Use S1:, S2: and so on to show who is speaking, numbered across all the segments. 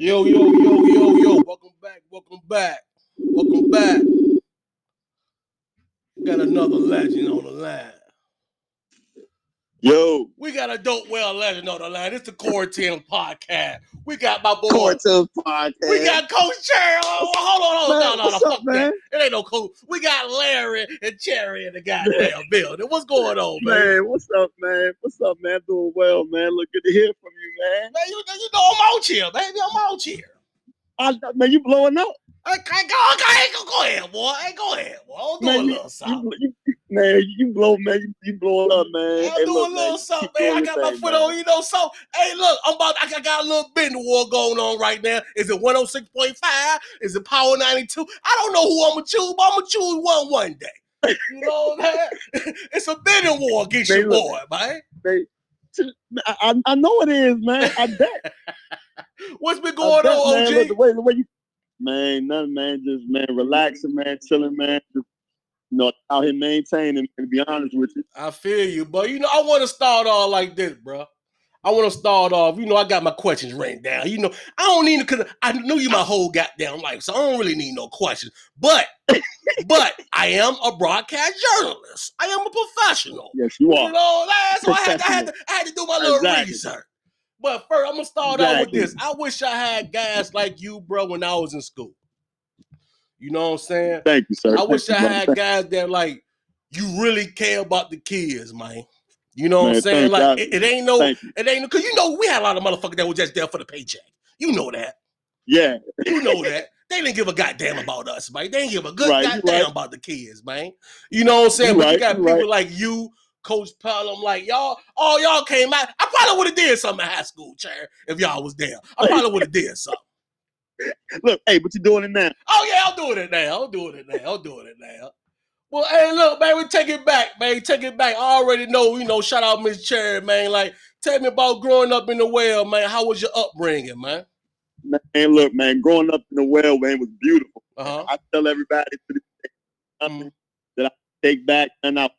S1: Yo, yo, yo, yo, yo. Welcome back. Welcome back. Welcome back. Got another legend on the line.
S2: Yo,
S1: We got a dope well legend on the line. It's the Core 10 podcast. We got my boy.
S2: Cortez podcast.
S1: We got Coach Cherry. Oh, hold on, hold on.
S2: Man,
S1: no, no, no,
S2: what's up,
S1: fuck
S2: man?
S1: that. It ain't no coach. We got Larry and Cherry in the goddamn building. What's going on, man?
S2: man, what's up, man? What's up, man? Doing well, man. Look good to hear from you, man.
S1: Man, you, you know I'm out here, baby. I'm out here.
S2: I, man, you blowing up,
S1: Okay, go, okay, go, go ahead, boy. Hey, go ahead, boy. I'll do a
S2: man. You,
S1: little something.
S2: you, you, man, you blow, man. You, you blowing up, man.
S1: I'll
S2: Hey,
S1: do
S2: look,
S1: a little
S2: man,
S1: something, man. I got my
S2: thing,
S1: foot
S2: man.
S1: on, you know. So, hey, look, I'm about. I got- a little bidding war going on right now. Is it 106.5? Is it Power 92? I don't know who I'm gonna choose, but I'm gonna choose one one day. You know what It's a bidding war against
S2: Man,
S1: your
S2: look.
S1: boy, man.
S2: I, I, I know it is, man. I bet.
S1: What's been going
S2: bet,
S1: on,
S2: man.
S1: OG?
S2: Look, the way, the way you, man, nothing, man. Just man, relaxing, man, chilling, man. Just, you know, out here maintaining. To be honest with you,
S1: I feel you, but you know, I want to start off like this, bro. I want to start off. You know, I got my questions written down. You know, I don't need to because I knew you my whole goddamn life, so I don't really need no questions. But, but I am a broadcast journalist. I am a professional.
S2: yes, you are.
S1: You know, so I had, to, I, had to, I had to do my little
S2: Exactly.
S1: research. But first, I'm gonna start off with this. I wish I had guys like you, bro, when I was in school. You know what I'm saying?
S2: Thank you, sir.
S1: I
S2: Thank
S1: wish
S2: you,
S1: I had
S2: Thank-
S1: guys that like you really care about the kids, man. You know what I'm saying? Like it, it ain't no, it ain't because you know we had a lot of motherfuckers that were just there for the paycheck. You know that.
S2: Yeah,
S1: You know that. They didn't give a goddamn about us, man. They didn't give a good
S2: Right,
S1: goddamn
S2: right.
S1: about the kids, man. You know what I'm saying?
S2: You
S1: but you got people
S2: right.
S1: like you, Coach Pelham, like y'all, all y'all came out. I probably would have did something in high school, chair, if y'all was there. I probably would have did something.
S2: Look, hey, but you're doing it now.
S1: Oh yeah, I'm doing it now. I'm doing it now. I'm doing it now. Well, hey, look, man, we take it back, man. Take it back. I already know, you know. Shout out Miss Cherry, man. Like, tell me about growing up in the well, man. How was your upbringing, man?
S2: Man, look, man, growing up in the well, man, was beautiful.
S1: Uh huh.
S2: I tell everybody to this day,
S1: Mhm.
S2: that I take back and I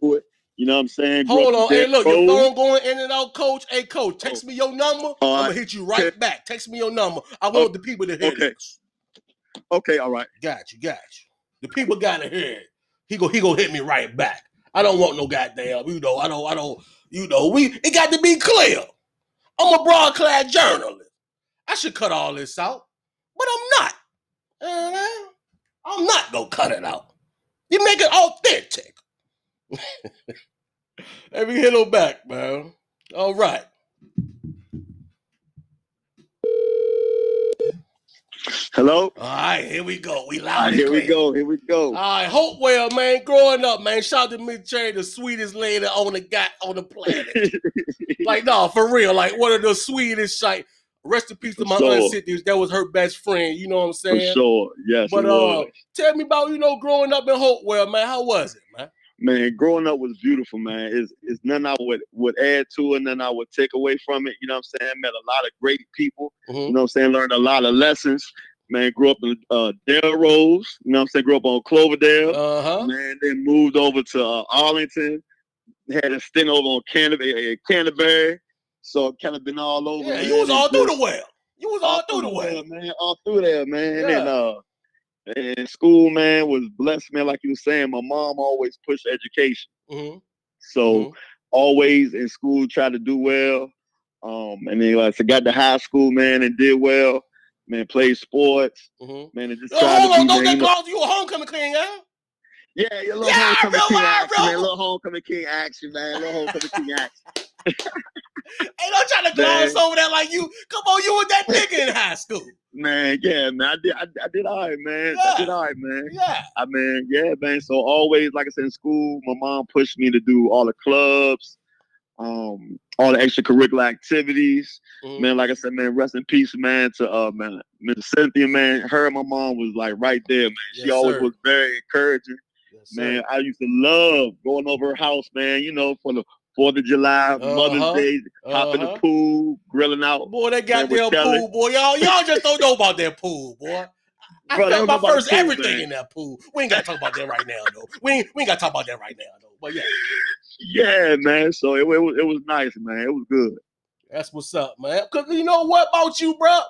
S2: do it. You know what I'm saying?
S1: Hold on. Hey, look, your
S2: Death
S1: phone going in and out, coach. Hey, coach, text me your number.
S2: All
S1: I'm
S2: right.
S1: gonna hit you right
S2: Okay.
S1: back. Text me your number. I want the people to hear
S2: Okay.
S1: this.
S2: Okay, all right.
S1: Got you, got you. The people gotta hear it. He go, he go hit me right back. I don't want no goddamn, you know, I don't, I don't, you know, we it got to be clear. I'm a broadcast journalist. I should cut all this out, but I'm not. Uh, I'm not gonna cut it out. You make it authentic. Let me hit him back, man. All right.
S2: Hello.
S1: All right, here we go. We loud
S2: right, here we go. Here we go.
S1: All right, Hopewell, man, growing up, man. Shout out to Miss Cherry, the sweetest lady on the got on the planet. like, no, for real, like one of the sweetest. Like, rest in peace to my
S2: sure.
S1: aunt Cynthia. That was her best friend. You know what I'm
S2: For
S1: saying?
S2: sure. Yes.
S1: But uh, tell me about you know growing up in Hopewell, man. How was it, man?
S2: Man, growing up was beautiful, man. It's, it's nothing I would, would add to it, nothing I would take away from it. You know what I'm saying? Met a lot of great people. You
S1: Mhm.
S2: know what I'm saying? Learned a lot of lessons. Man, grew up in uh, Delrose. You know what I'm saying? Grew up on Cloverdale.
S1: Uh huh.
S2: Man, then moved over to uh, Arlington. Had a stint over on Canterbury. Canterbury. So kind of been all over.
S1: Yeah,
S2: man,
S1: you was all through the well. You was all through the well.
S2: there, man. All through there, man.
S1: Yeah.
S2: And uh, and school, man, was blessed, man. Like you were saying, my mom always pushed education.
S1: hmm
S2: So
S1: Mhm.
S2: always in school, tried to do well. Um, and then like I got to high school, man, and did well. Man, played sports,
S1: hmm
S2: man, and just
S1: Oh,
S2: tried
S1: hold
S2: to
S1: on,
S2: be,
S1: don't
S2: man, you know-
S1: you a homecoming king, huh?
S2: yeah, your little
S1: Yeah,
S2: homecoming king action, man. Little homecoming king action, man. Little homecoming king action.
S1: Hey, don't try to gloss
S2: Man.
S1: over that like you. Come on, you with that nigga in high school.
S2: Man, yeah, man. I did I, I did all right, man.
S1: Yeah.
S2: I did all right, man.
S1: Yeah.
S2: I mean, yeah, man. So always, like I said, in school, my mom pushed me to do all the clubs, um, all the extracurricular activities.
S1: Mhm.
S2: Man, like I said, man, rest in peace, man, to uh man, Miss Cynthia, man. Her and my mom was like right there, man. She
S1: Yes,
S2: always
S1: sir.
S2: was very encouraging.
S1: Yes.
S2: Man, I used to love going over her house, man, you know, for the Fourth of July,
S1: Uh-huh.
S2: Mother's Day, hop in
S1: Uh-huh.
S2: the pool, grilling out.
S1: Boy, that goddamn pool, boy. Y'all, y'all just don't know about that pool, boy. I
S2: Bro,
S1: felt my first
S2: pool,
S1: everything
S2: man.
S1: in that pool. We ain't gotta talk about that right now, though. We ain't, we ain't gotta talk about that right now, though. But yeah,
S2: Yeah, man. So it, it was it was nice, man. It was good.
S1: that's what's up, man. Cause you know what about you, bro?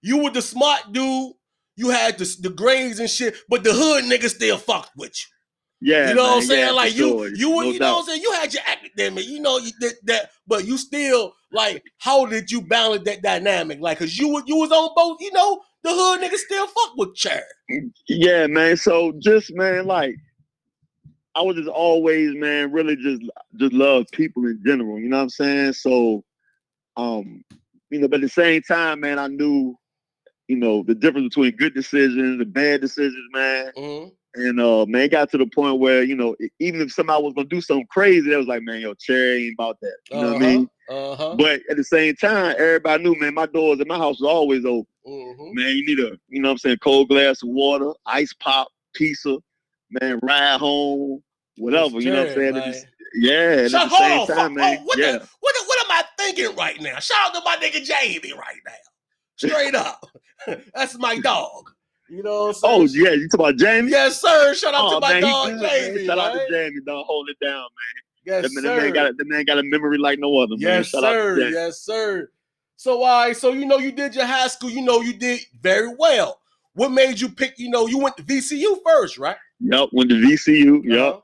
S1: you were the smart dude. You had the, the grades and shit, but the hood niggas still fucked with you.
S2: Yeah,
S1: you know
S2: man,
S1: what I'm saying?
S2: yeah,
S1: like you,
S2: sure.
S1: you were,
S2: No
S1: you know what I'm saying? You had your academic, you know, you did that, but you still like, how did you balance that dynamic? Like, cause you were, you was on both, you know, the hood niggas still fuck with Cher.
S2: Yeah, man. So just man, like I was just always, man, really just just love people in general. You know what I'm saying? So, um, you know, but at the same time, man, I knew, you know, the difference between good decisions and bad decisions, man.
S1: Mhm.
S2: And uh, man, it got to the point where you know, even if somebody was gonna do something crazy, they was like, man, yo, Cherry ain't about that. You know what I mean?
S1: Uh-huh.
S2: But at the same time, everybody knew, man, my doors in my house was always open.
S1: Mhm.
S2: Man, you need a, you know what I'm saying, cold glass of water, ice pop, pizza, man, ride home, whatever, you know what I'm saying?
S1: Cherry,
S2: At
S1: man.
S2: the- yeah, and at the same time,
S1: fuck,
S2: man,
S1: oh, what,
S2: yeah.
S1: the, what, the- what am I thinking right now? Shout out to my nigga Jamie right now. Straight up. That's my dog. You know what
S2: Oh,
S1: I'm saying?
S2: yeah, you talking about Jamie?
S1: Yes, sir. Shout out
S2: Oh,
S1: to my
S2: man,
S1: dog
S2: good, man.
S1: Jamie.
S2: Shout out to? Jamie, don't hold it down, man.
S1: Yes,
S2: That man, that man got a, that man got a memory like no other, man.
S1: Yes,
S2: Shout out to
S1: sir. Yes, sir. So, all right. So, you know, you did your high school. You know, you did very well. What made you pick? You know, you went to VCU first, right?
S2: Yup, went to VCU, yup.
S1: Uh-huh.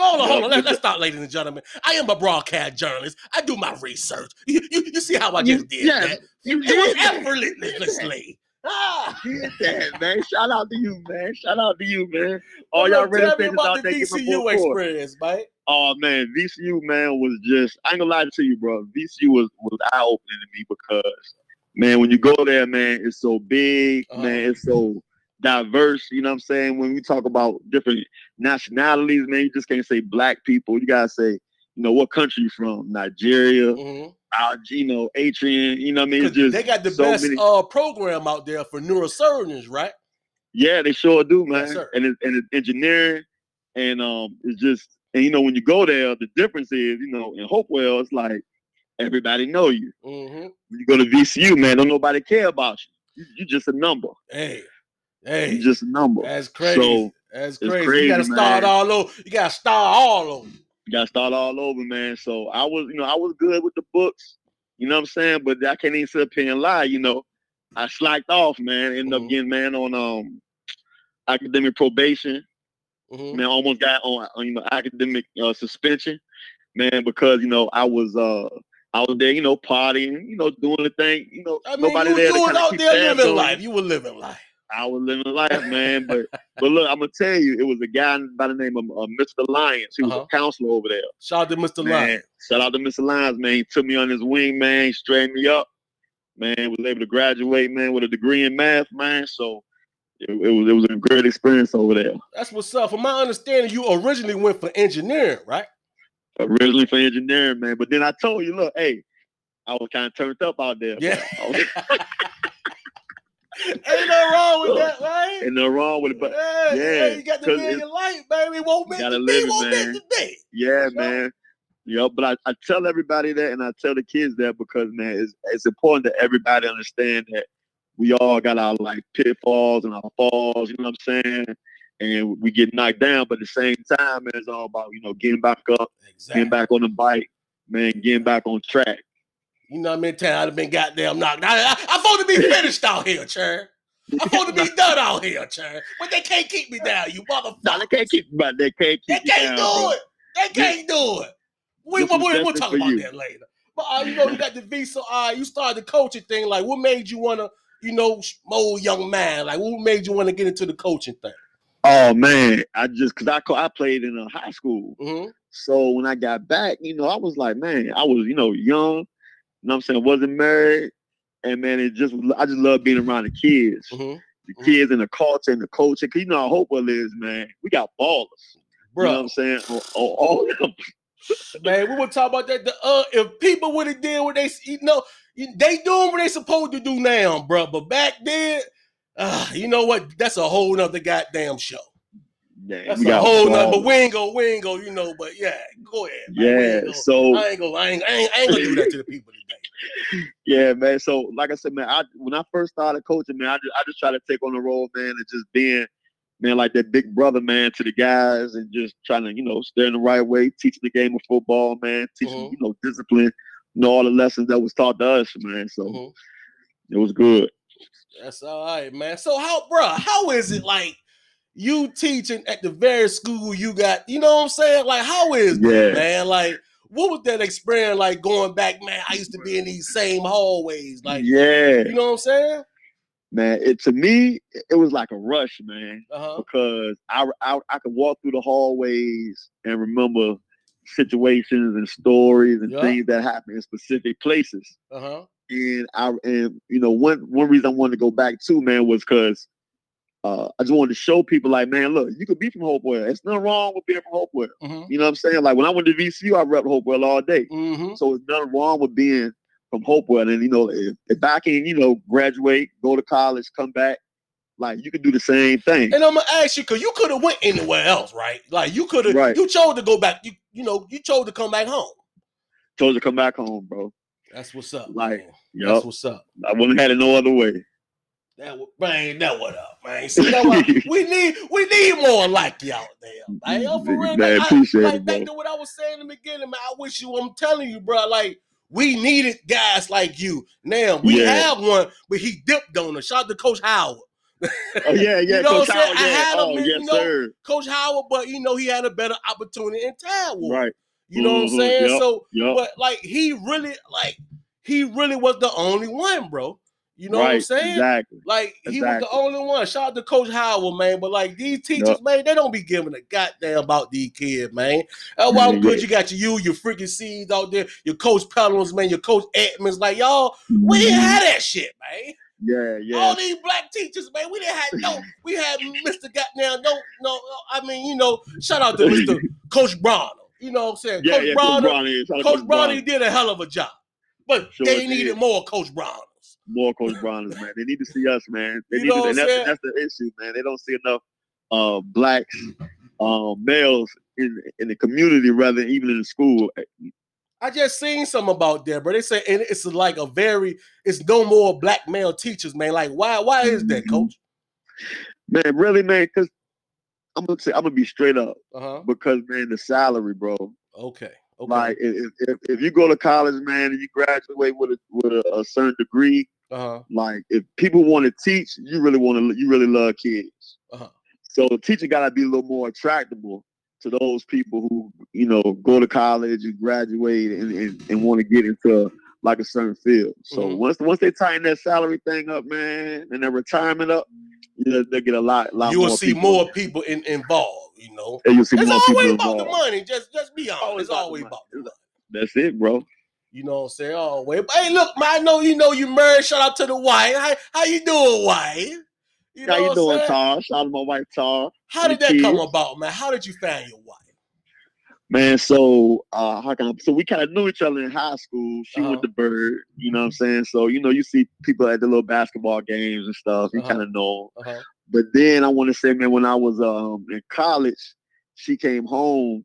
S1: Hold on, hold on. Let's,
S2: with
S1: let's stop, ladies and gentlemen. I am a broadcast journalist. I do my research. You, you, you see how I just did
S2: yeah,
S1: that?
S2: You
S1: It was
S2: did
S1: effortlessly. Ah.
S2: did that, man. Shout out to you, man. Shout out to you, man. All
S1: Well,
S2: y'all ready figures
S1: about the VCU experience, man.
S2: Oh man, VCU man was just I ain't gonna lie to you, bro. VCU was was eye opening to me because man, when you go there, man, it's so big,
S1: Uh-huh.
S2: man, it's so diverse. You know what I'm saying? When we talk about different nationalities, man, you just can't say black people. You gotta say, you know, what country you from? Nigeria,
S1: Mhm.
S2: uh, you know, Atrian. You know what I mean? It's just
S1: They got the
S2: so
S1: best
S2: many-
S1: uh, program out there for neurosurgeons, right?
S2: Yeah, they sure do, man.
S1: Yes,
S2: and it, and it's engineering, and um, it's just and you know when you go there, the difference is you know in Hopewell it's like everybody know you.
S1: hmm
S2: When you go to VCU, man, don't nobody care about you. You, you just a number.
S1: Hey, hey,
S2: You just a number.
S1: that's crazy.
S2: So
S1: that's crazy.
S2: crazy,
S1: you gotta start all over. You gotta start all over.
S2: you gotta start all over, man. So I was, you know, I was good with the books. You know what I'm saying? But I can't even sit up here and lie. You know, I slacked off, man. Ended
S1: Mhm.
S2: up getting man on um academic probation.
S1: Mhm.
S2: man, almost got on, on you know academic uh, suspension, man, because you know I was uh I was there, you know, partying, you know, doing the thing, you know,
S1: I mean,
S2: nobody
S1: you,
S2: there
S1: you
S2: to
S1: was out there living
S2: on
S1: life.
S2: You
S1: were living life.
S2: I was living life, man, but but look, I'm gonna tell you, it was a guy by the name of uh, Mr. Lyons. He was
S1: Uh-huh.
S2: a counselor over there.
S1: Shout out to Mr.
S2: Man,
S1: Lyon.
S2: shout out to Mr. Lyons, man. He took me on his wing, man. He straightened me up, man. Was able to graduate, man, with a degree in math, man. So it, it was it was a great experience over there.
S1: That's what's up. From my understanding, you originally went for engineering, right?
S2: originally for engineering, man. But then I told you, look, hey, I was kind of turned up out there.
S1: Yeah.
S2: man. I was-
S1: Ain't no wrong with that, right?
S2: Ain't no wrong with it, but
S1: yeah,
S2: yeah,
S1: yeah, you got to
S2: 'cause
S1: be in
S2: it's-
S1: your life, baby. Won't meant
S2: gotta
S1: to
S2: live
S1: be,
S2: it,
S1: won't
S2: man.
S1: to be.
S2: yeah,
S1: You know?
S2: man. Yeah, but I, I tell everybody that, and I tell the kids that because man, it's it's important that everybody understand that we all got our like pitfalls and our falls. You know what I'm saying? And we get knocked down, but at the same time, man, it's all about you know getting back up,
S1: Exactly.
S2: getting back on the bike, man, getting back on track.
S1: You know how many times I'd have been goddamn knocked out. I, I'm supposed to be finished out here, Churn. I'm supposed to be done out here, Churn. But they can't keep me down, you
S2: No,
S1: motherfucker.
S2: they can't keep, but they can't keep.
S1: They can't
S2: down,
S1: do
S2: bro.
S1: it. They can't do it. We, we, we, we'll talk about
S2: you.
S1: that later. But uh, you know, you got the visa. Uh, you started the coaching thing. Like, what made you want to, you know, mold young man? Like, what made you want to get into the coaching thing?
S2: Oh man, I just cause I I played in a high school.
S1: hmm
S2: So when I got back, you know, I was like, man, I was, you know, young, you know what I'm saying, wasn't married. And man, it just I just love being around the kids.
S1: hmm
S2: The
S1: Mhm.
S2: kids and the culture and the coaching. Cause you know how Hopewell is, man. We got ballers. Bro. You know what I'm saying? Oh, oh, all of them.
S1: man, we would talk about that. The, uh, if people would have did what they, you know, they doing what they supposed to do now, bro. But back then, uh, you know what? That's a whole nother goddamn show.
S2: Yeah,
S1: That's
S2: we
S1: a
S2: got
S1: whole nother. But we ain't go, we ain't go, you know. But yeah, go ahead. man.
S2: Yeah. So
S1: I ain't go. I ain't, I ain't, I ain't gonna do that to the people today.
S2: yeah, man. So like I said, man, I when I first started coaching, man, I just I just try to take on the role, man, and just being man like that big brother, man, to the guys, and just trying to you know steer in the right way, teaching the game of football, man, teaching
S1: Mhm.
S2: you know discipline, you know all the lessons that was taught to us, man. So
S1: Mhm.
S2: it was good.
S1: That's all right, man. So how, bro? How is it like you teaching at the very school you got? You know what I'm saying? Like, how is
S2: Yeah.
S1: that, man? Like, what was that experience like going back, man? I used to be in these same hallways, like,
S2: yeah,
S1: you know what I'm saying?
S2: man. It to me, it was like a rush, man.
S1: Uh huh.
S2: because I, I I could walk through the hallways and remember situations and stories and things that happened in specific places.
S1: Uh huh.
S2: And I and you know one one reason I wanted to go back to man was because uh, I just wanted to show people like man, look, you could be from Hopewell. There's nothing wrong with being from Hopewell.
S1: Mm-hmm.
S2: You know what I'm saying? Like when I went to VCU, I repped Hopewell all day.
S1: Mm-hmm.
S2: So it's nothing wrong with being from Hopewell. And you know, if, if I can, you know, graduate, go to college, come back, like you could do the same thing.
S1: And I'm gonna ask you, cause you could have went anywhere else, right? Like you could have,
S2: Right.
S1: you chose to go back. You, you know, you chose to come back home.
S2: Chose to come back home, bro.
S1: That's what's up,
S2: Like. Yup.
S1: That's what's up.
S2: I wouldn't have had it no other way.
S1: That man, that what up, man. See, that what, we need we need more like you out there, man. Yo, for real,
S2: Man,
S1: man. I-
S2: appreciate
S1: like
S2: it,
S1: back to what I was saying in the beginning, man. I wish you. I'm telling you, bro. Like we needed guys like you. Now we
S2: Yeah.
S1: have one, but he dipped on us. Shout out to Coach Howard.
S2: Oh yeah, yeah,
S1: You know
S2: Coach
S1: what I'm saying?
S2: Howard,
S1: I
S2: yeah.
S1: had him
S2: oh, yes,
S1: you know,
S2: sir.
S1: Coach Howard, but you know he had a better opportunity in Tadwood.
S2: Right.
S1: You know what I'm
S2: Mhm,
S1: saying?
S2: yep,
S1: So,
S2: Yup.
S1: but like he really, like he really was the only one, bro. You know what I'm saying?
S2: Exactly.
S1: Like he was the only one. Shout out to Coach Howard, man. But like these teachers, man, they don't be giving a goddamn about these kids, man. That's why I'm
S2: Yeah,
S1: good. You got your you, your freaking seeds out there, your coach Pelhams, man, your coach Edmonds. Like y'all, we didn't
S2: Mhm.
S1: have that shit, man.
S2: Yeah, yeah.
S1: All these black teachers, man, we didn't have no. We had Mr. Goddamn, no, no. I mean, you know, shout out to Mr. Coach Bronner. You know what I'm saying?
S2: yeah,
S1: Coach
S2: yeah,
S1: Bronner,
S2: Coach Bronny.
S1: Coach
S2: Bronny.
S1: Bronny did a hell of a job, but
S2: Sure
S1: they needed more Coach Browners.
S2: More Coach Bronny, man. They need to see us, man. They
S1: You
S2: need to, and that's, that's the issue, man. They don't see enough uh, blacks, um, males in in the community, rather than even in the school.
S1: I just seen something about that, bro. They say and it's like a very, it's no more black male teachers, man. Like, why? Why is that,
S2: Mhm.
S1: Coach?
S2: Man, really, man, because I'm gonna say I'm gonna be straight up
S1: Uh huh.
S2: because man, the salary, bro.
S1: Okay. Okay.
S2: Like if, if if you go to college, man, and you graduate with a with a, a certain degree,
S1: uh huh.
S2: like if people want to teach, you really want to you really love kids.
S1: Uh-huh.
S2: So teaching gotta be a little more attractable to those people who you know go to college and graduate and and, and want to get into like a certain field. So
S1: Mhm.
S2: once once they tighten that salary thing up, man, and their retirement up, you know, they get a lot lot
S1: You will see
S2: people.
S1: more people in, involved. You know,
S2: And you'll see
S1: it's
S2: more people
S1: always about the money. Just, just be honest.
S2: Always
S1: It's
S2: about
S1: always
S2: money.
S1: about the money.
S2: That's it, bro.
S1: You know what I'm saying? Always. But hey, look, man. I know you know you married. Shout out to the wife. How, how you doing, wife? You know
S2: How you doing,
S1: saying?
S2: Tar? Shout out to my wife, Tar.
S1: How did
S2: the
S1: that come about, man? How did you find your wife?
S2: Man, so uh how can I, so we kind of knew each other in high school. She
S1: Uh-huh.
S2: went to Bird, you know what I'm saying? So, you know, you see people at the little basketball games and stuff, you
S1: Uh-huh.
S2: kind of know.
S1: Uh-huh.
S2: But then I want to say, man, when I was um in college, she came home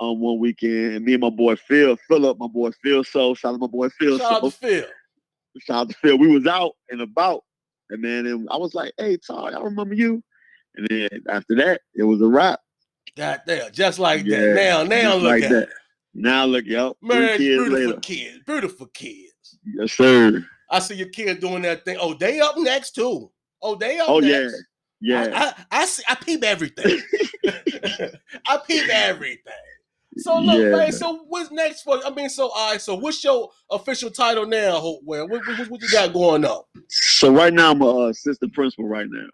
S2: um one weekend, and me and my boy Phil, Philip, my boy Phil, so shout out to my boy Phil,
S1: Shout out to Phil.
S2: shout out to Phil. We was out and about, and man, and I was like, hey, Tar, I remember you. And then after that, it was a wrap.
S1: God damn, just like
S2: Yeah,
S1: that. Now, now look
S2: like
S1: at
S2: that.
S1: it.
S2: Now look, yo,
S1: Man, beautiful
S2: later.
S1: kids. Beautiful kids.
S2: Yes, sir.
S1: I see your kid doing that thing. Oh, they up next too. Oh, they up
S2: Oh
S1: next.
S2: yeah.
S1: I, I, I see I peep everything. I peep everything. So look,
S2: Yeah.
S1: man. So what's next for? I mean, so all right. So what's your official title now, Hopewell? What, what, what you got going on?
S2: So right now I'm a uh, assistant principal right now.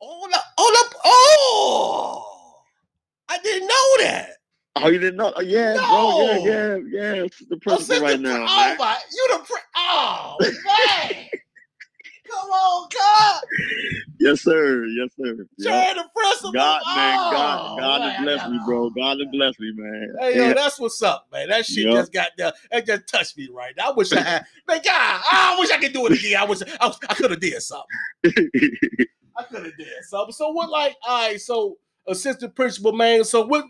S1: Hold up, hold up. Oh, I didn't know that.
S2: Oh, you didn't know? Oh, yeah, bro. Yeah, yeah, yeah. Assistant principal
S1: Assistant
S2: right now,
S1: Oh
S2: man.
S1: my, you the pri- oh man. Come on, God.
S2: Yes, sir. Yes, sir. Yeah.
S1: Share the principal.
S2: God, man,
S1: Oh,
S2: God, God oh,
S1: man,
S2: has
S1: I
S2: blessed me, bro. God has blessed me, man.
S1: Hey, yo,
S2: Yeah.
S1: that's what's up, man. That shit
S2: Yeah.
S1: just got there. That just touched me right now. I wish I had, man, God, I wish I could do it again. I wish I, I could have did something. I could have did something. So what, like, all right, so assistant principal, man. So what,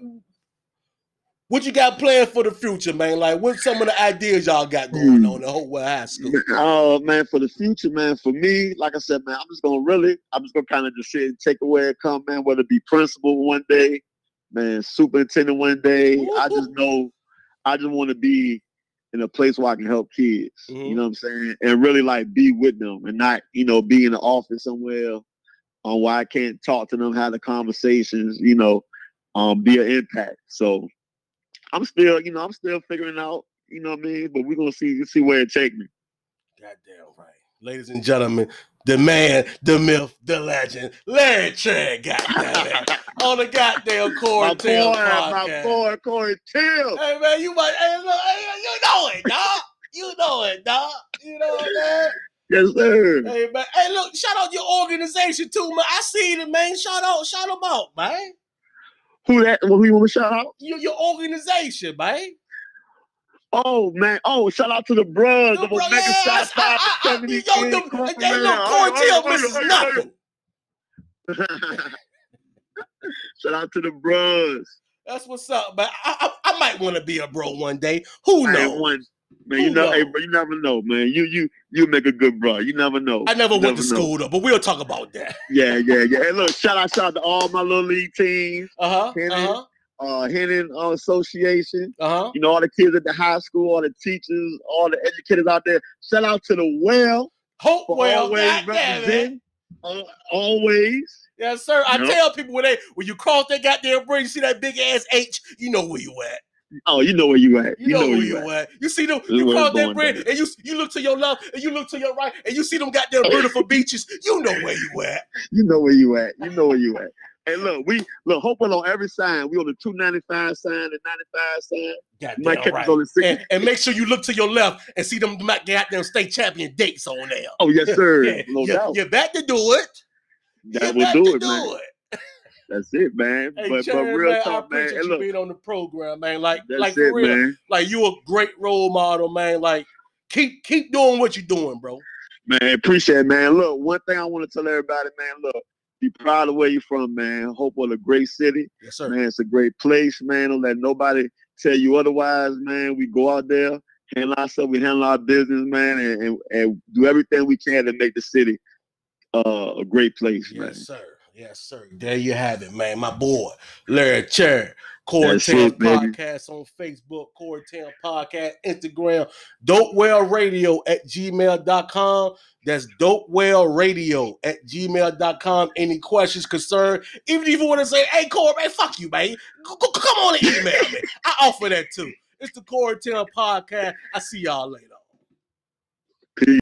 S1: what you got planned for the future, man? Like, what's some of the ideas y'all got going
S2: Hmm.
S1: on in Hopewell High School?
S2: oh man, for the future, man. For me, like I said, man, I'm just gonna really, I'm just gonna kind of just sit and take away it come, man. Whether it be principal one day, man, superintendent one day. I just know, I just want to be in a place where I can help kids.
S1: Mhm.
S2: You know what I'm saying? And really like be with them and not, you know, be in the office somewhere on why I can't talk to them, have the conversations, you know, um, be an impact. So I'm still, you know, I'm still figuring out, you know what I mean? But we're gonna see see where it take me.
S1: Goddamn right. Ladies and gentlemen, the man, the myth, the legend, Larry Trent, goddamn it. On the goddamn
S2: my
S1: Core
S2: boy, my boy, Corey Till.
S1: Hey man, you might hey, look, hey, you know it, dog. You know it, dog. You know what man?
S2: Yes, sir.
S1: Hey man. Hey, look, shout out your organization too, man. I see it, man. Shout out, shout them out, man.
S2: Who that? Who you want to shout out?
S1: Your, your organization, man.
S2: Oh man! Oh, shout out to the bros, the
S1: Bro,
S2: Omega
S1: yes,
S2: Psi Phi
S1: I- I- I-
S2: 70
S1: Yo,
S2: Corporate,
S1: they look
S2: oh,
S1: misses nothing.
S2: Shout out to the bros.
S1: That's what's up, man. I, I, I might want to be a bro one day. Who knows?
S2: one, man, you know, hey, bro, you never know, man. You you you make a good bro. You never know.
S1: I never
S2: You
S1: went to
S2: never know.
S1: school though, but we'll talk about that.
S2: Yeah, yeah, yeah. Hey, look, shout out, shout out to all my little league teams,
S1: Uh huh.
S2: Kenny.
S1: Uh huh.
S2: uh, Hennon uh, Association.
S1: Uh huh.
S2: You know, all the kids at the high school, all the teachers, all the educators out there. Shout out to the well
S1: Hope well,
S2: always representing. Uh, always.
S1: Yes, sir. I
S2: Yep.
S1: tell people when they when you cross that goddamn bridge, you see that big ass H, you know where you at.
S2: Oh, you know where you at.
S1: You, know, where you at. You see them,
S2: This
S1: you
S2: call
S1: that
S2: down.
S1: and you you look to your left and you look to your right and you see them goddamn beautiful beaches. You know where you at.
S2: You know where you at. You know where you at. And look, we look hoping on every sign. We on the two ninety five sign, the ninety five sign. You might catch
S1: right.
S2: on the.
S1: And, and make sure you look to your left and see them goddamn state champion dates on there.
S2: Oh yes, sir.
S1: Yeah,
S2: no
S1: you,
S2: doubt.
S1: You're back to do it.
S2: That
S1: you
S2: will do it, man.
S1: it.
S2: That's it, man.
S1: Hey,
S2: but but real
S1: man, I
S2: talk, man.
S1: appreciate
S2: Hey,
S1: you
S2: look,
S1: being on the program, man. Like, like
S2: it,
S1: for real,
S2: man.
S1: like you a great role model, man. Like, keep keep doing what you're doing, bro.
S2: Man, appreciate it, man. Look, one thing I want to tell everybody, man. Look, be proud of where you're from, man. Hope on a great city,
S1: Yes, sir.
S2: man. It's a great place, man. Don't let nobody tell you otherwise, man. We go out there, handle ourselves, we handle our business, man, and, and, and do everything we can to make the city uh, a great place, man.
S1: Yes, sir. Yes, sir. There you have it, man. My boy, Larry Cherry. Core
S2: That's
S1: Town
S2: it, baby.
S1: Podcast on Facebook, Core Town Podcast, Instagram, Dopewell Radio at gmail.com. That's Dopewell Radio at gmail.com. Any questions, concern, even if you want to say, hey, Core, man, fuck you, man. Come on and email me. I offer that too. It's the Core Town Podcast. I see y'all later.